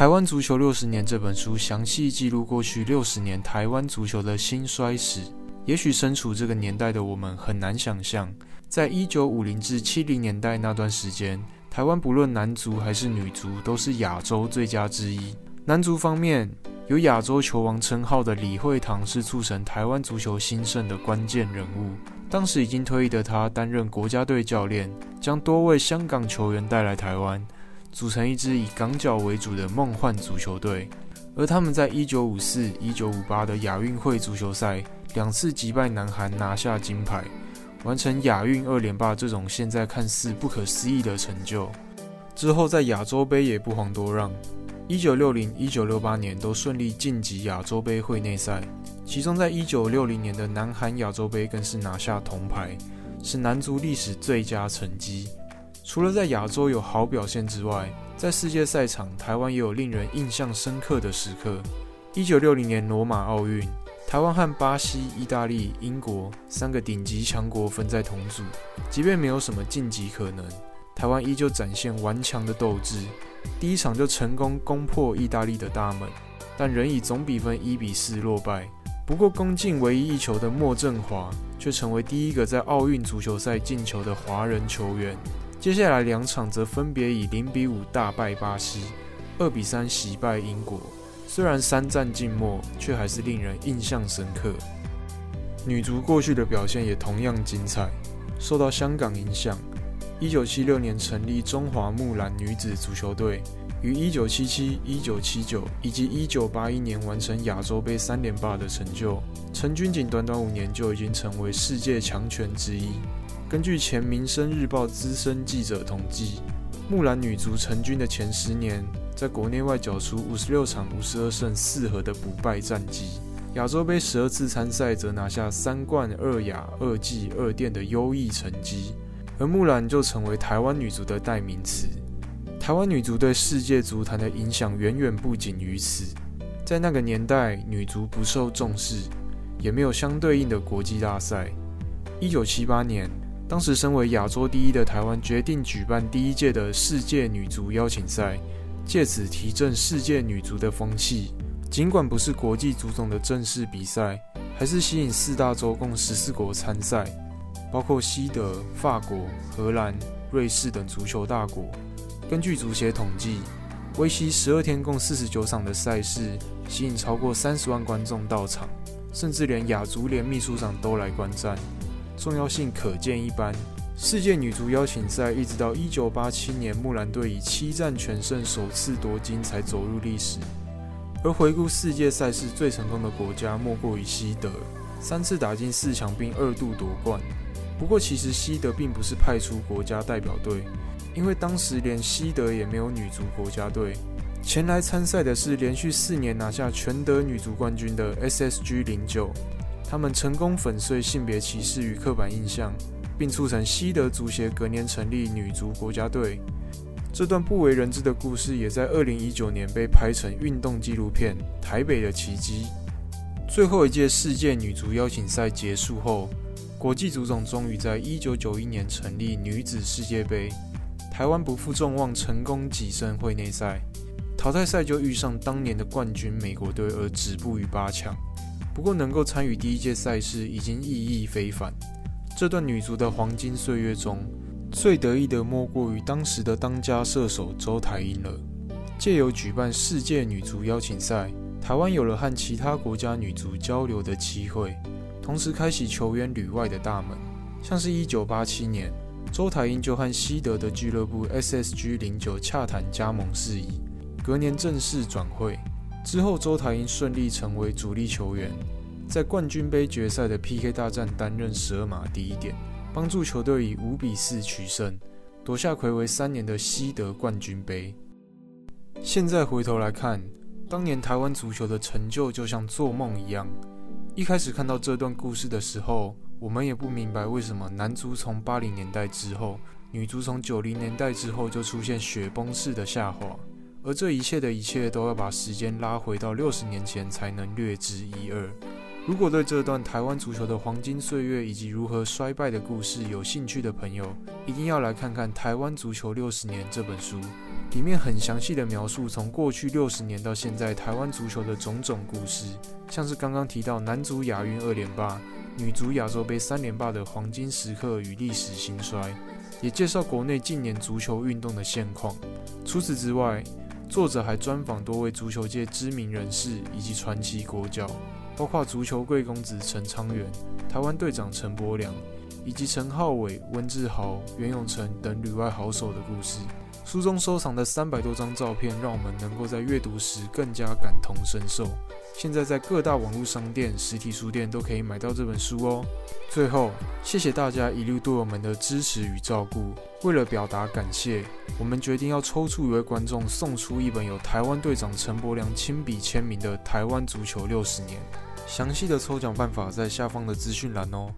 台湾足球六十年》这本书详细记录过去六十年台湾足球的兴衰史。也许身处这个年代的我们很难想象，在一九五零至七零年代那段时间，台湾不论男足还是女足都是亚洲最佳之一。男足方面，有亚洲球王称号的李惠堂是促成台湾足球兴盛的关键人物。当时已经退役的他担任国家队教练，将多位香港球员带来台湾，组成一支以港脚为主的梦幻足球队。而他们在一九五四、一九五八的亚运会足球赛。两次击败南韩拿下金牌，完成亚运二连霸这种现在看似不可思议的成就。之后在亚洲杯也不遑多让，一九六零、一九六八年都顺利晋级亚洲杯会内赛，其中在一九六零年的南韩亚洲杯更是拿下铜牌，是男足历史最佳成绩。除了在亚洲有好表现之外，在世界赛场，台湾也有令人印象深刻的时刻。一九六零年罗马奥运。台湾和巴西、意大利、英国三个顶级强国分在同组，即便没有什么晋级可能，台湾依旧展现顽强的斗志。第一场就成功攻破意大利的大门，但仍以总比分一比四落败。不过攻进唯一一球的莫振华却成为第一个在奥运足球赛进球的华人球员。接下来两场则分别以零比五大败巴西，二比三惜败英国。虽然三战尽末，却还是令人印象深刻。女足过去的表现也同样精彩。受到香港影响，一九七六年成立中华木兰女子足球队，于一九七七、一九七九以及一九八一年完成亚洲杯三连霸的成就。陈军仅短短五年就已经成为世界强权之一。根据前《民生日报》资深记者统计，木兰女足成军的前十年。在国内外缴出五十六场五十二胜四和的不败战绩，亚洲杯十二次参赛则拿下三冠二亚二季二殿的优异成绩，而木兰就成为台湾女足的代名词。台湾女足对世界足坛的影响远远不仅于此，在那个年代，女足不受重视，也没有相对应的国际大赛。一九七八年，当时身为亚洲第一的台湾决定举办第一届的世界女足邀请赛。借此提振世界女足的风气，尽管不是国际足总的正式比赛，还是吸引四大洲共十四国参赛，包括西德、法国、荷兰、瑞士等足球大国。根据足协统计，为期十二天共四十九场的赛事，吸引超过三十万观众到场，甚至连亚足联秘书长都来观战，重要性可见一斑。世界女足邀请赛一直到一九八七年，木兰队以七战全胜首次夺金，才走入历史。而回顾世界赛事最成功的国家，莫过于西德，三次打进四强并二度夺冠。不过，其实西德并不是派出国家代表队，因为当时连西德也没有女足国家队。前来参赛的是连续四年拿下全德女足冠军的 SSG 零九，他们成功粉碎性别歧视与刻板印象。并促成西德足协隔年成立女足国家队。这段不为人知的故事，也在二零一九年被拍成运动纪录片《台北的奇迹》。最后一届世界女足邀请赛结束后，国际足总终于在一九九一年成立女子世界杯。台湾不负众望，成功跻身会内赛。淘汰赛就遇上当年的冠军美国队，而止步于八强。不过，能够参与第一届赛事，已经意义非凡。这段女足的黄金岁月中，最得意的莫过于当时的当家射手周台英了。借由举办世界女足邀请赛，台湾有了和其他国家女足交流的机会，同时开启球员旅外的大门。像是一九八七年，周台英就和西德的俱乐部 SSG 零九洽谈加盟事宜，隔年正式转会。之后，周台英顺利成为主力球员。在冠军杯决赛的 PK 大战担任十二码第一点，帮助球队以五比四取胜，夺下魁违三年的西德冠军杯。现在回头来看，当年台湾足球的成就就像做梦一样。一开始看到这段故事的时候，我们也不明白为什么男足从八零年代之后，女足从九零年代之后就出现雪崩式的下滑，而这一切的一切都要把时间拉回到六十年前才能略知一二。如果对这段台湾足球的黄金岁月以及如何衰败的故事有兴趣的朋友，一定要来看看《台湾足球六十年》这本书，里面很详细的描述从过去六十年到现在台湾足球的种种故事，像是刚刚提到男足亚运二连霸、女足亚洲杯三连霸的黄金时刻与历史兴衰，也介绍国内近年足球运动的现况。除此之外，作者还专访多位足球界知名人士以及传奇国脚。包括足球贵公子陈昌元、台湾队长陈柏良，以及陈浩伟、温志豪、袁永成等旅外好手的故事。书中收藏的三百多张照片，让我们能够在阅读时更加感同身受。现在在各大网络商店、实体书店都可以买到这本书哦。最后，谢谢大家一路对我们的支持与照顾。为了表达感谢，我们决定要抽出一位观众，送出一本有台湾队长陈柏良亲笔签名的《台湾足球六十年》。详细的抽奖办法在下方的资讯栏哦。